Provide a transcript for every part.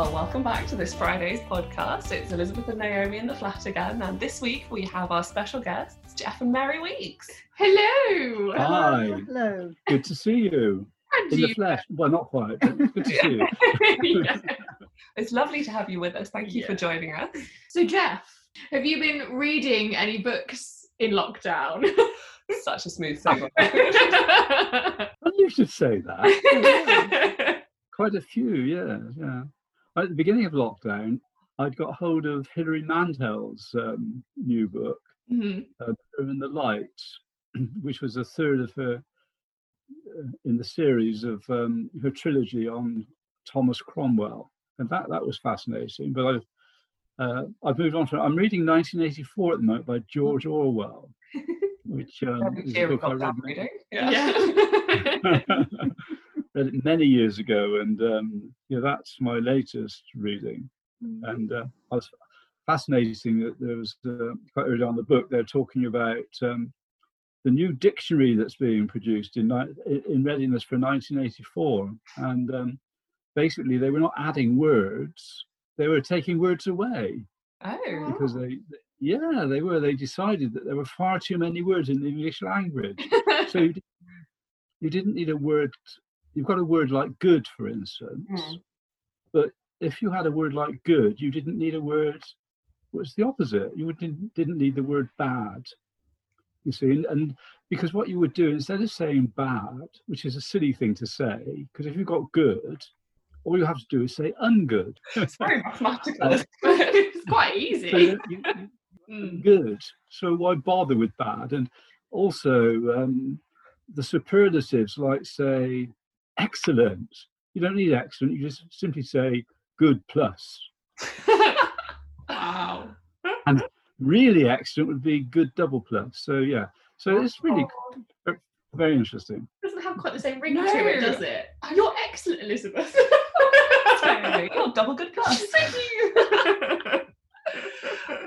Well, welcome back to this Friday's podcast. It's Elizabeth and Naomi in the flat again, and this week we have our special guests, Jeff and Mary Weekes. Hello. Hi. Hello. Good to see you And in you. the flesh. Well, not quite, but good to see you. Yeah. It's lovely to have you with us. Thank you for joining us. So, Jeff, have you been reading any books in lockdown? Such a smooth segue. Well, you should say that. Quite a few, yeah, yeah. At the beginning of lockdown, I'd got hold of Hilary Mantel's um, new book, Mhm. uh, in the Light, which was a third of her uh, in the series of um, her trilogy on Thomas Cromwell, and that that was fascinating. But I've uh, I've moved on to I'm reading 1984 at the moment by George Orwell, which um, is a book I read reading. Yeah. read it many years ago, and um, yeah, that's my latest reading. Mm. And uh, I was fascinating that there was uh, quite early on the book they're talking about um, the new dictionary that's being produced in in readiness for 1984, and um, basically they were not adding words; they were taking words away Oh, because they, yeah, they were. They decided that there were far too many words in the English language so you, you didn't need a word you've got a word like good for instance Mm. but if you had a word like good you didn't need a word what's the opposite you didn't, didn't need the word bad you see and, and because what you would do instead of saying bad which is a silly thing to say because if you've got good all you have to do is say ungood it's very mathematical. It's quite so easy. you- you- you- Mm. good. So why bother with bad? And also um, the superlatives, like say excellent. You don't need excellent. You just simply say good plus. wow. And really excellent would be good double plus. So yeah. So it's really Oh, very interesting. Doesn't have quite the same ring No. to it, does it? You're excellent, Elizabeth. totally. You're double good plus. Thank you.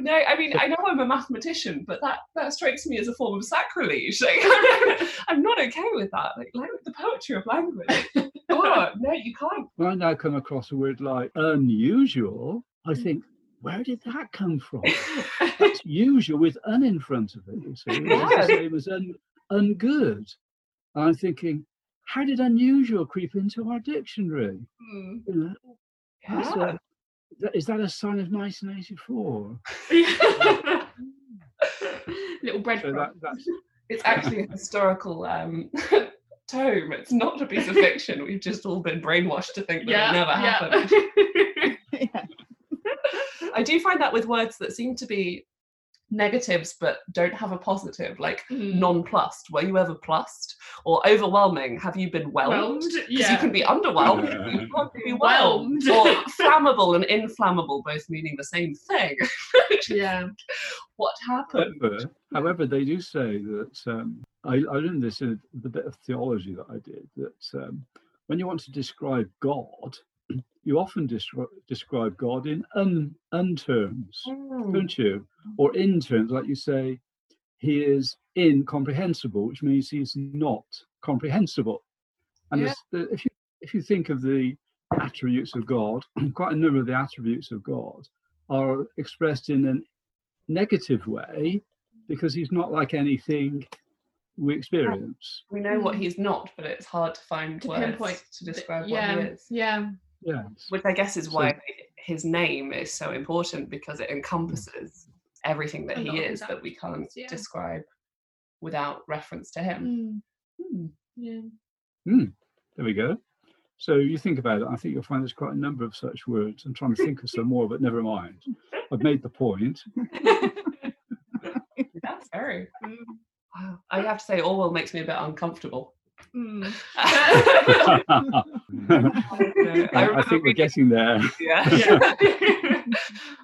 No, I mean I know I'm a mathematician, but that that strikes me as a form of sacrilege. Like, I'm not okay with that. Like, like the poetry of language. oh, no, you can't. When I now come across a word like unusual, I think, where did that come from? That's usual with un in front of it. You see, it's the same as un, ungood. And I'm thinking, how did unusual creep into our dictionary? Mm. You know, that's Yeah. a- is that a sign of 1984? Little So breadcrumb. that, It's actually a historical um, tome. It's not a piece of fiction. We've just all been brainwashed to think that yeah, it never happened. yeah. Yeah. I do find that with words that seem to be negatives but don't have a positive, like Mm. nonplussed. Were you ever plussed? Or overwhelming? Have you been whelmed? Whelmed, Because yeah. you can be underwhelmed, Yeah. you can't be whelmed. Whelmed. or flammable and inflammable, both meaning the same thing. yeah. what happened? However, however, they do say that um, I, I learned this in the bit of theology that I did that um, when you want to describe God, you often descri- describe God in un, un terms, Hmm. don't you? Or in terms, like you say, he is incomprehensible, which means he's not comprehensible. And Yeah. the- if you if you think of the attributes of God, quite a number of the attributes of God are expressed in a negative way because he's not like anything we experience. We know what he's not, but it's hard to find To words pinpoint to describe yeah. what he is. Yeah. Yes. Which I guess is So- why his name is so important because it encompasses everything that he is that we can't yeah. describe without reference to him. Mm. Hmm. Yeah. There we go. So you think about it, I think you'll find there's quite a number of such words. I'm trying to think of some more, but never mind. I've made the point. That's very. Mm. Wow. I have to say, Orwell makes me a bit uncomfortable. Mm. I, I I think we're getting there. Yeah.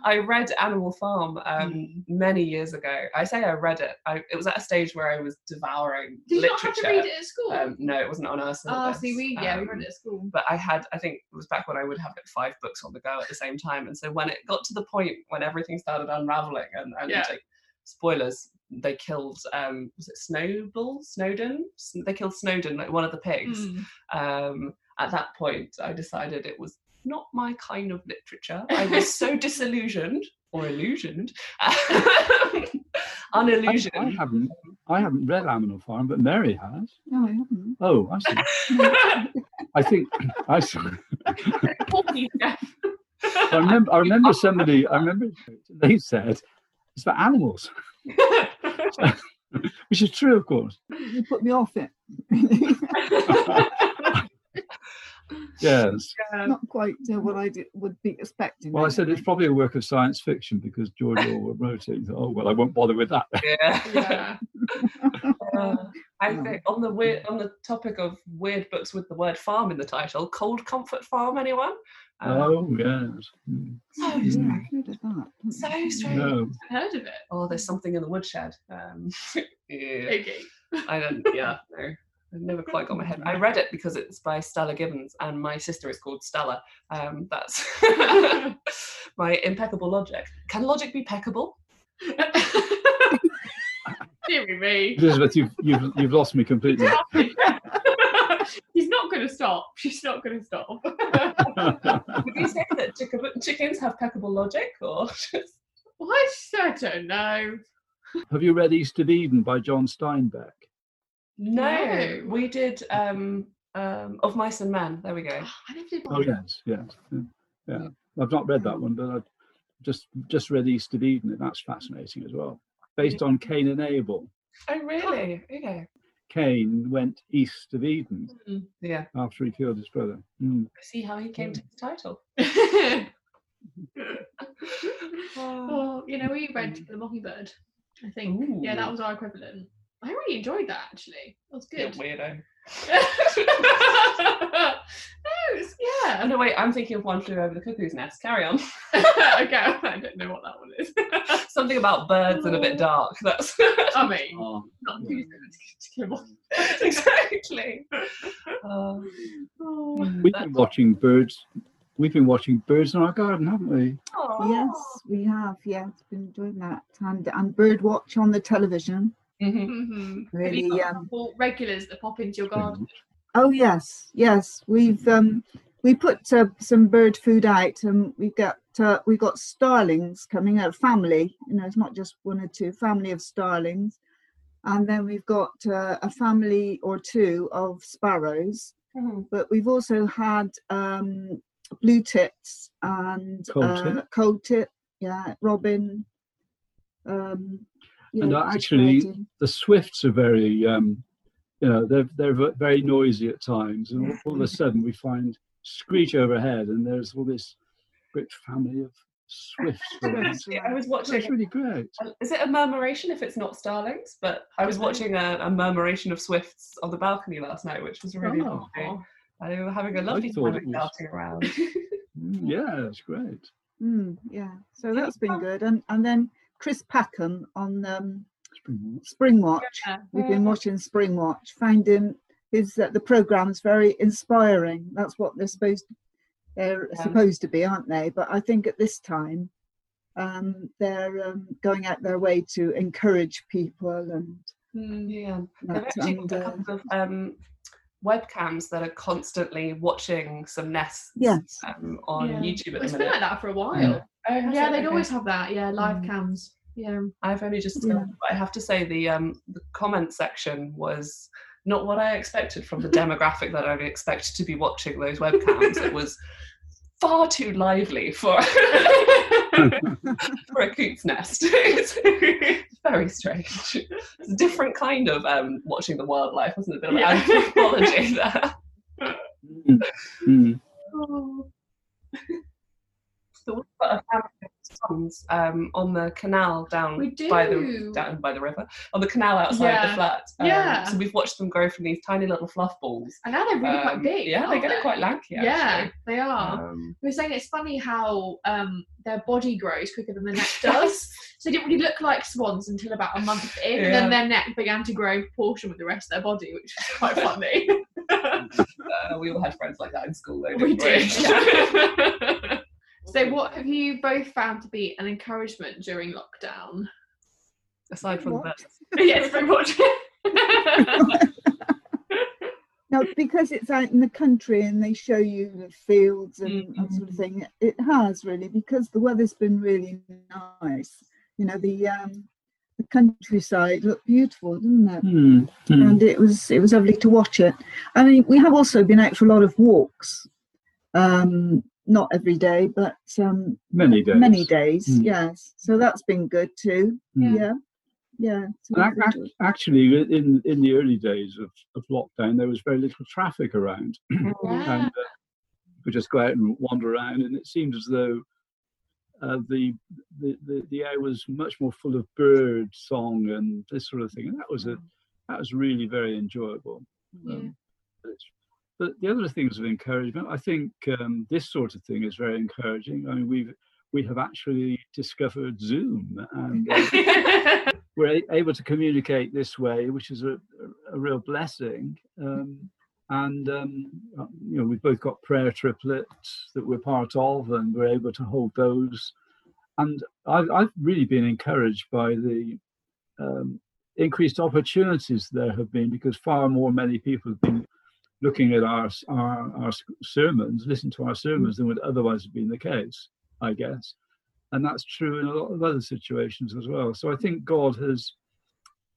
I read Animal Farm um, Mm. many years ago. I say I read it. I, it was at a stage where I was devouring Did you not literature. have to read it at school? Um, no, it wasn't on our oh, syllabus. see, we yeah, we Um, read it at school. But I had, I think it was back when I would have like five books on the go at the same time. And so when it got to the point when everything started unraveling and, and Yeah. like, spoilers, they killed, um, was it Snowball? Snowden? They killed Snowden, like one of the pigs Mm. um, at that point, I decided it was not my kind of literature. I was so disillusioned or illusioned, I, unillusioned. I haven't. I haven't read Animal Farm, but Mary has. No, I haven't. Oh, I see. I think I. saw- I remember. I remember somebody. I remember they said it's for animals, which is true, of course. You put me off it. Yes. Not quite uh, what I did, would be expecting. Well, I said it's probably a work of science fiction because George Orwell wrote it. Oh well, I won't bother with that. yeah. yeah. Uh, I think on the weird on the topic of weird books with the word farm in the title, Cold Comfort Farm, anyone? Um, Oh yes. Mm. so, Yeah, strange. I've heard of that. so haven't strange. No. Heard of it? Oh, there's something in the woodshed. Um, yeah. Okay. I don't. Yeah, no. I never quite got my head. I read it because it's by Stella Gibbons, and my sister is called Stella. Um, that's my impeccable logic. Can logic be peccable? Deary me. Elizabeth, you've you've you've lost me completely. He's not going to stop. She's not going to stop. Would you say that chick- chickens have peccable logic, or just what? I don't know. Have you read East of Eden by John Steinbeck? No? No. We did um, um, of mice and men. There we go. I never did Oh one. yes, yes, yeah. yeah. I've not read that one, but I've just just read East of Eden, and that's fascinating as well. Based on Cain and Abel. Oh really? Okay. Cain went east of Eden Yeah. after he killed his brother. Mm. See how he came to the title. well, you know, we read The Mockingbird. I think. Yeah, that was our equivalent. I really enjoyed that actually. That was Yeah, good. weirdo. no, it's, Oh, yeah. no, wait, I'm thinking of One Flew Over the Cuckoo's Nest. Carry on. okay, I don't know what that one is. Something about birds and a bit dark. That's I mean, Oh, not too to kill exactly. Uh, off. We've been watching birds. We've been watching birds in our garden, haven't we? Yes, we have. Yes, been doing that. And and bird watch on the television. Mhm. Mhm. Have Really, you got um, couple regulars that pop into your garden? Oh yes, yes. We've um we put uh, some bird food out, and we got uh, we got starlings coming out. Family, you know, it's not just one or two. Family of starlings, and then we've got uh, a family or two of sparrows. Mhm. But we've also had um blue tits and Coal uh, tit. coal tit, yeah, robin. Um, yeah, And, uh, just actually. The swifts are very, um, you know, they're they're very noisy at times, and all, all of a sudden we find screech overhead, and there's all this rich family of swifts. around. I was watching. That's really great. Is it a murmuration if it's not starlings? But I was watching a, a murmuration of swifts on the balcony last night, which was really Oh. lovely. They were having a lovely time it was- darting around. Mm, Yeah, it's great. Mm, yeah, so that's been good. And and then Chris Packham on um, Spring- Springwatch. Yeah. We've been watching Springwatch. Finding his uh, the program's very inspiring. That's what they're supposed they're Yeah. supposed to be, aren't they? But I think at this time, um, they're um, going out their way to encourage people and Mm. Yeah. They've actually got a uh, couple of um, webcams that are constantly watching some nests yes, um, on Yeah. YouTube at It's the been minute. like that for a while. Oh, Yeah, they'd Okay. always have that. Yeah, live Mm. cams. Yeah. I've only just Yeah. I have to say the um the comment section was not what I expected from the demographic that I expected to be watching those webcams. it was far too lively for for a coot's nest. it's very strange. It's a different kind of um watching the wildlife, wasn't it? A bit of Yeah. anthropology there. Mm, mm. So we've got a family of um, on the canal down We by the down by the river on the canal outside Yeah. the flat. Um, Yeah. So we've watched them grow from these tiny little fluff balls. And now they're really Um, quite big. Yeah, they're getting get quite lanky. Yeah, they are. Um, we were saying it's funny how um, their body grows quicker than the neck does. so they didn't really look like swans until about a month in, and then their neck began to grow in proportion with the rest of their body, which is quite funny. uh, we all had friends like that in school. Though, we didn't did. Yeah. so, what have you both found to be an encouragement during lockdown? Aside from that, yes, very much. Now, because it's out in the country and they show you the fields and that sort of thing, it has really because the weather's been really nice. You know, the um, the countryside looked beautiful, didn't it? Hmm, hmm. and it was it was lovely to watch it. I mean, we have also been out for a lot of walks, um, not every day, but um, Many days. many days. Mm. Yes, so that's been good too. Hmm. Yeah, yeah. so And we've ac- Actually, in in the early days of, of lockdown, there was very little traffic around, and uh, we just go out and wander around, and it seemed as though uh, the, the the the air was much more full of bird song and this sort of thing, and that was a that was really very enjoyable. Yeah. Um, it's- but the other things of encouragement, I think um, this sort of thing is very encouraging. I mean, we've we have actually discovered Zoom, and uh, we're able to communicate this way, which is a, a, a real blessing. Um, and um, uh, you know, we've both got prayer triplets that we're part of, and we're able to hold those. And I've, I've really been encouraged by the um, increased opportunities there have been, because far more many people have been looking at our our, our sermons, listen to our sermons, than would otherwise have been the case, I guess and that's true in a lot of other situations as well. So I think God has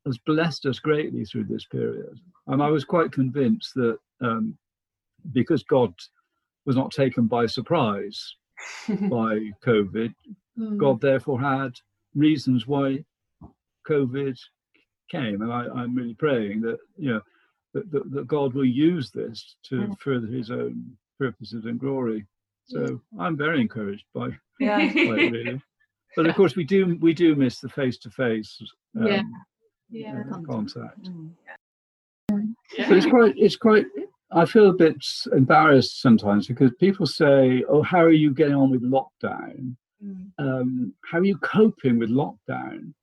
has blessed us greatly through this period, and I was quite convinced that um, because God was not taken by surprise by COVID, Mm. God therefore had reasons why COVID came, and I, I'm really praying that you know that, that, that God will use this to Mm. further His own purposes and glory. So I'm very encouraged by yeah. quite really. But of course, we do we do miss the face to face Yeah. Yeah. contact. Mm. But it's quite it's quite. I feel a bit embarrassed sometimes because people say, "Oh, how are you getting on with lockdown? Mm. Um, how are you coping with lockdown?"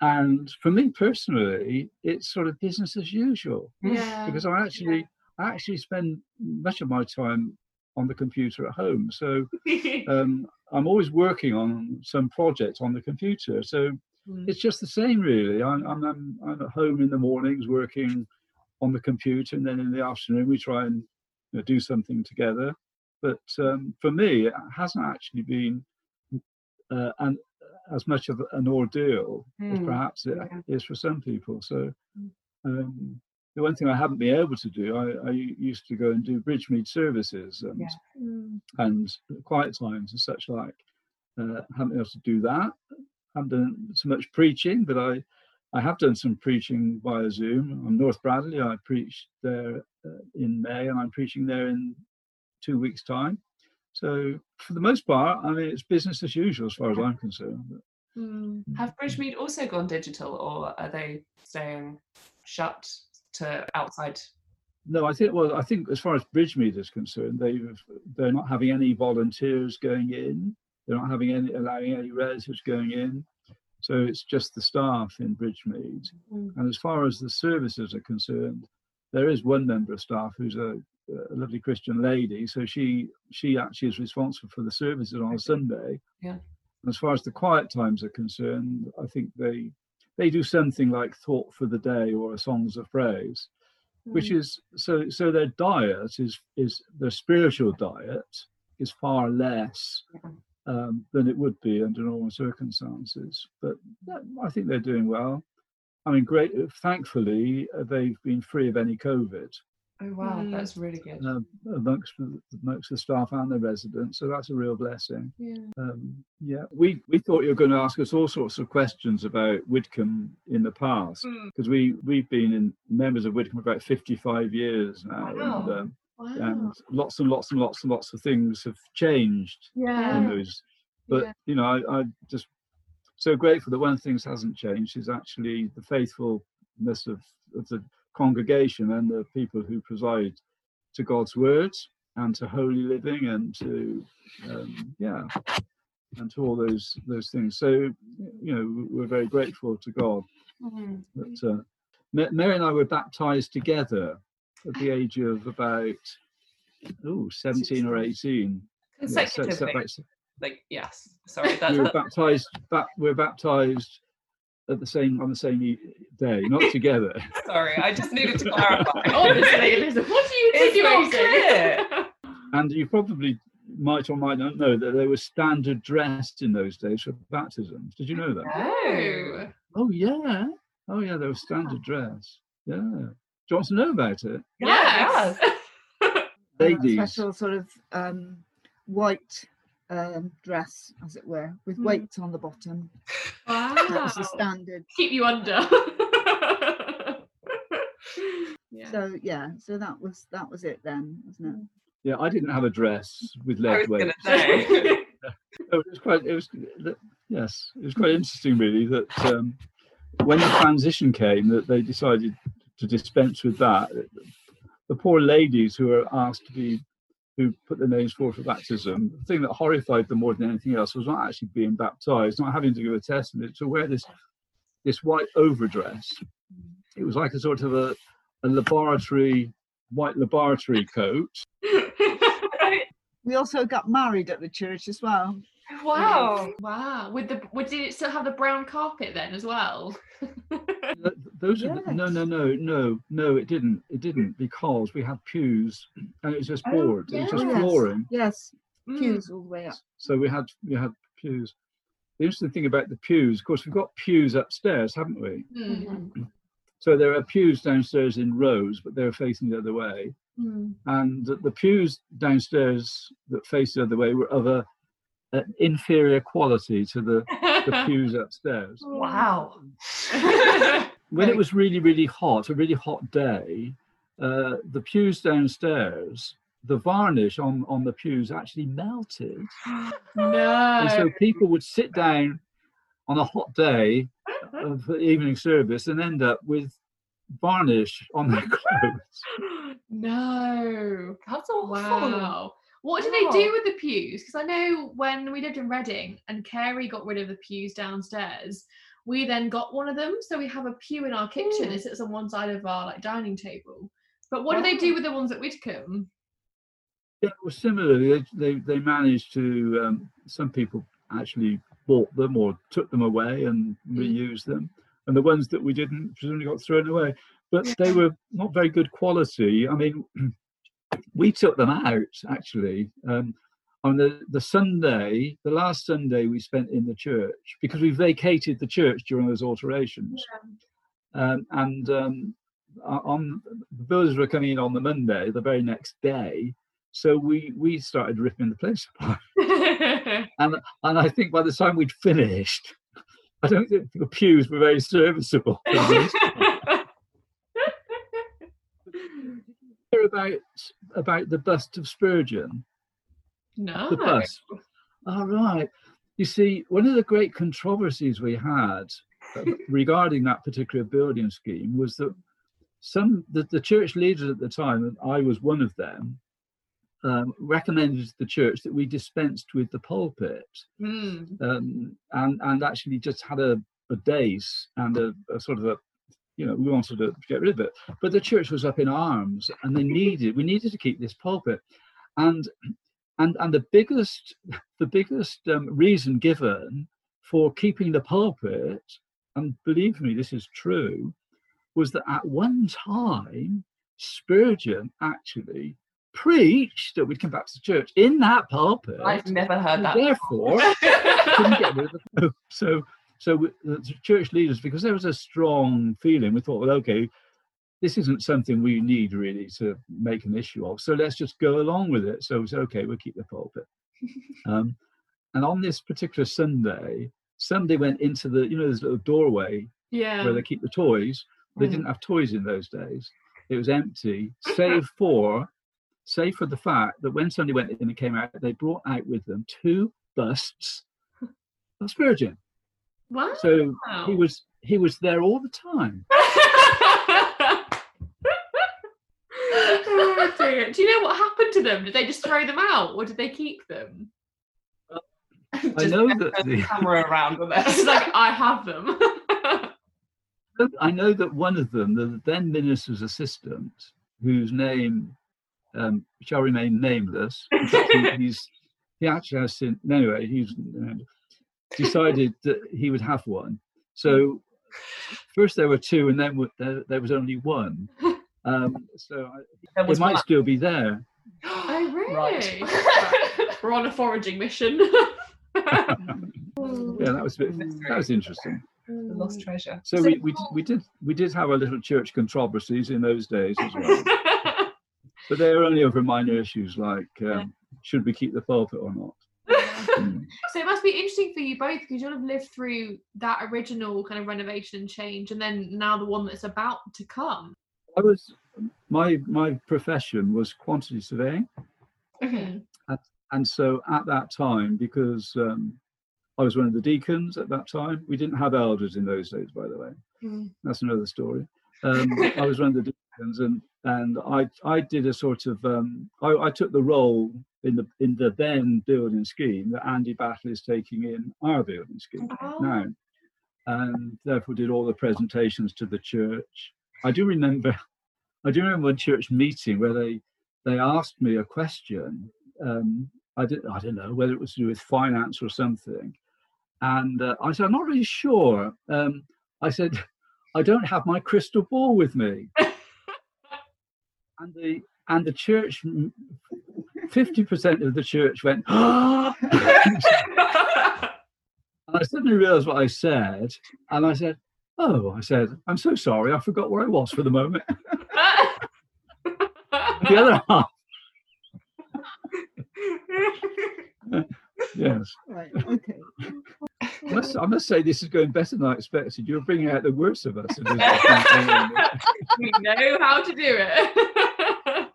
And for me personally, it's sort of business as usual Yeah. because I actually I actually spend much of my time on the computer at home. So um, I'm always working on some project on the computer. So Mm. it's just the same, really. I'm, I'm, I'm, I'm at home in the mornings working on the computer, and then in the afternoon we try and you know, do something together. But um, for me, it hasn't actually been uh, an, as much of an ordeal as Hmm, perhaps it yeah. is for some people. So Mm. um, the one thing I haven't been able to do, I, I used to go and do Bridgemead services and Yeah. Mm. and quiet times and such like. Uh, haven't been able to do that. Haven't done so much preaching, but I, I have done some preaching via Zoom. I'm North Bradley. I preached there uh, in May, and I'm preaching there in two weeks' time. So for the most part, I mean, it's business as usual as far as I'm concerned. Mm. Have Bridgemead also gone digital, or are they staying shut to outside? No, I think. Well, I think as far as Bridgemead is concerned, they've they're not having any volunteers going in. They're not having any allowing any relatives going in. So it's just the staff in Bridgemead. Mm. And as far as the services are concerned, there is one member of staff who's a, a lovely Christian lady. So she she actually is responsible for the services on a Sunday. Yeah. And as far as the quiet times are concerned, I think they they do something like thought for the day or a songs of praise which Mm. is so so their diet is is their spiritual diet is far less Yeah. um, than it would be under normal circumstances but i think they're doing well i mean great thankfully they've been free of any covid Oh wow, Mm. that's really good. uh, amongst the, amongst the staff and the residents so that's a real blessing Yeah. um, yeah we we thought you were going to ask us all sorts of questions about Widcombe in the past Mm. because we we've been in members of Widcombe for about 55 years now and, um, Wow. and lots and lots and lots and lots of things have changed yeah. in those but Yeah. you know I, I just so grateful that one of the things hasn't changed is actually the faithfulness of, of the congregation and the people who preside to god's words and to holy living and to um, yeah and to all those those things so you know we're very grateful to god Mm. but uh, Mary and I were baptized together at the age of about oh 17 or 18. Yeah, so- so Consecutively, like yes. Sorry, that's we were baptized. Ba- we were baptized at the same on the same e- day, not together. Sorry, I just needed to clarify. Honestly, Elizabeth, what are you It's not insinuating? And you probably might or might not know that they were standard dress in those days for baptisms. Did you know that? Oh. Oh yeah. Oh yeah, they were standard dress. Yeah. Do you want to know about it? Yes. a Ladies. special sort of um, white um, dress, as it were, with Mm. weights on the bottom. Wow. That was the standard. Keep you under. yeah. So yeah, so that was that was it then, wasn't it? Yeah, I didn't have a dress with I leg was weights. say. It was quite. It was yes, it was quite interesting, really, that um, when the transition came, that they decided to dispense with that. The poor ladies who were asked to be, who put their names forward for baptism, the thing that horrified them more than anything else was not actually being baptized, not having to give a testament, to wear this this white overdress. It was like a sort of a, a laboratory white laboratory coat. We also got married at the church as well. Wow. wow. With the would did it still have the brown carpet then as well? Th- Those are the, no, no, no, no, no. It didn't. It didn't because we had pews and it was just Oh, board. It was just yes. flooring. Yes, Mm. pews all the way up. So we had we had pews. The interesting thing about the pews, of course, we've got pews upstairs, haven't we? Mm. So there are pews downstairs in rows, but they're facing the other way. Mm. And the, the pews downstairs that face the other way were of a an inferior quality to the, the pews upstairs. Wow. when it was really really hot a really hot day uh, the pews downstairs the varnish on on the pews actually melted no. and so people would sit down on a hot day of the evening service and end up with varnish on their clothes no. That's awful. Wow. What do they do with the pews? Because I know when we lived in Reading and Carey got rid of the pews downstairs, we then got one of them. So we have a pew in our kitchen. Mm. It sits on one side of our like dining table. But what do they do with the ones at Widcombe? yeah, well similarly they, they they managed to um, some people actually bought them or took them away and Mm. reused them and the ones that we didn't presumably got thrown away but they were not very good quality i mean we took them out actually. Um, on the, the sunday the last sunday we spent in the church because we vacated the church during those alterations. Um, and um, on the builders were coming in on the monday the very next day. So we we started ripping the place apart. And and i think by the time we'd finished i don't think the pews were very serviceable for the most part. Hear about about the bust of spurgeon no. the bust all right you see one of the great controversies we had uh, regarding that particular building scheme was that some the, the church leaders at the time and i was one of them um, recommended to the church that we dispensed with the pulpit Mm. um, and and actually just had a, a dais and a, a sort of a you know we wanted to get rid of it but the church was up in arms and they needed we needed to keep this pulpit and and and the biggest the biggest um, reason given for keeping the pulpit and believe me this is true was that at one time spurgeon actually preached that we'd come back to church in that pulpit I've never heard that. therefore couldn't get rid of the. So, so the church leaders, because there was a strong feeling, we thought, well, okay, this isn't something we need really to make an issue of. So let's just go along with it. So we said, okay, we'll keep the pulpit. Um, and on this particular Sunday, somebody went into the, you know, this little doorway Yeah. where they keep the toys. They Mm. didn't have toys in those days. It was empty, save for, save for the fact that when somebody went in and came out, they brought out with them two busts of Spurgeon. Wow. So he was he was there all the time. oh dear. Do you know what happened to them? Did they just throw them out or did they keep them? I know that the camera around with It's us. like, I have them. I know that one of them, the then minister's assistant, whose name um, shall remain nameless, he, he's he actually has since anyway he's decided that he would have one. So First there were two, and then there, there was only one. Um, so I, it might one. still be there. Oh, really? Right. Right. We're on a foraging mission. Yeah, that was a bit, that was interesting. the lost treasure. So we, we, we did we did have our little church controversies in those days as well, but they were only over minor issues like um, should we keep the pulpit or not. So it must be interesting for you both because you'll have lived through that original kind of renovation and change, and then now the one that's about to come. I was my my profession was quantity surveying, Okay. and so at that time because um, I was one of the deacons at that time, we didn't have elders in those days, by the way. Mm. That's another story. Um, I was one of the deacons, and and I I did a sort of um, I, I took the role in the in the then building scheme that Andy Battle is taking in our building scheme Oh. now, and therefore did all the presentations to the church. I do remember, I do remember one church meeting where they they asked me a question. Um, I didn't I don't know whether it was to do with finance or something, and uh, I said I'm not really sure. Um, I said I don't have my crystal ball with me, and the and the church. Fifty percent of the church went. "Ah!" And I suddenly realized what I said, and I said, "Oh," I said, "I'm so sorry, I forgot where I was for the moment." The other half, yes. Right. Okay. I must, I must say this is going better than I expected. You're bringing out the worst of us. in we know how to do it.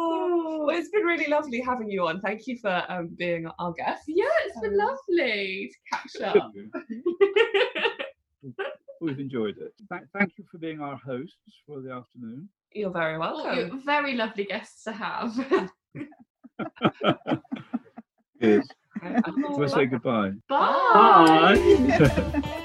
Oh, well, it's been really lovely having you on. Thank you for um, being our guest. yeah, it's been Um, lovely to catch up. We've enjoyed it. Thank, thank you for being our hosts for the afternoon. You're very Well, welcome. you're very lovely guests to have. Good. We'll say goodbye. Bye. Bye.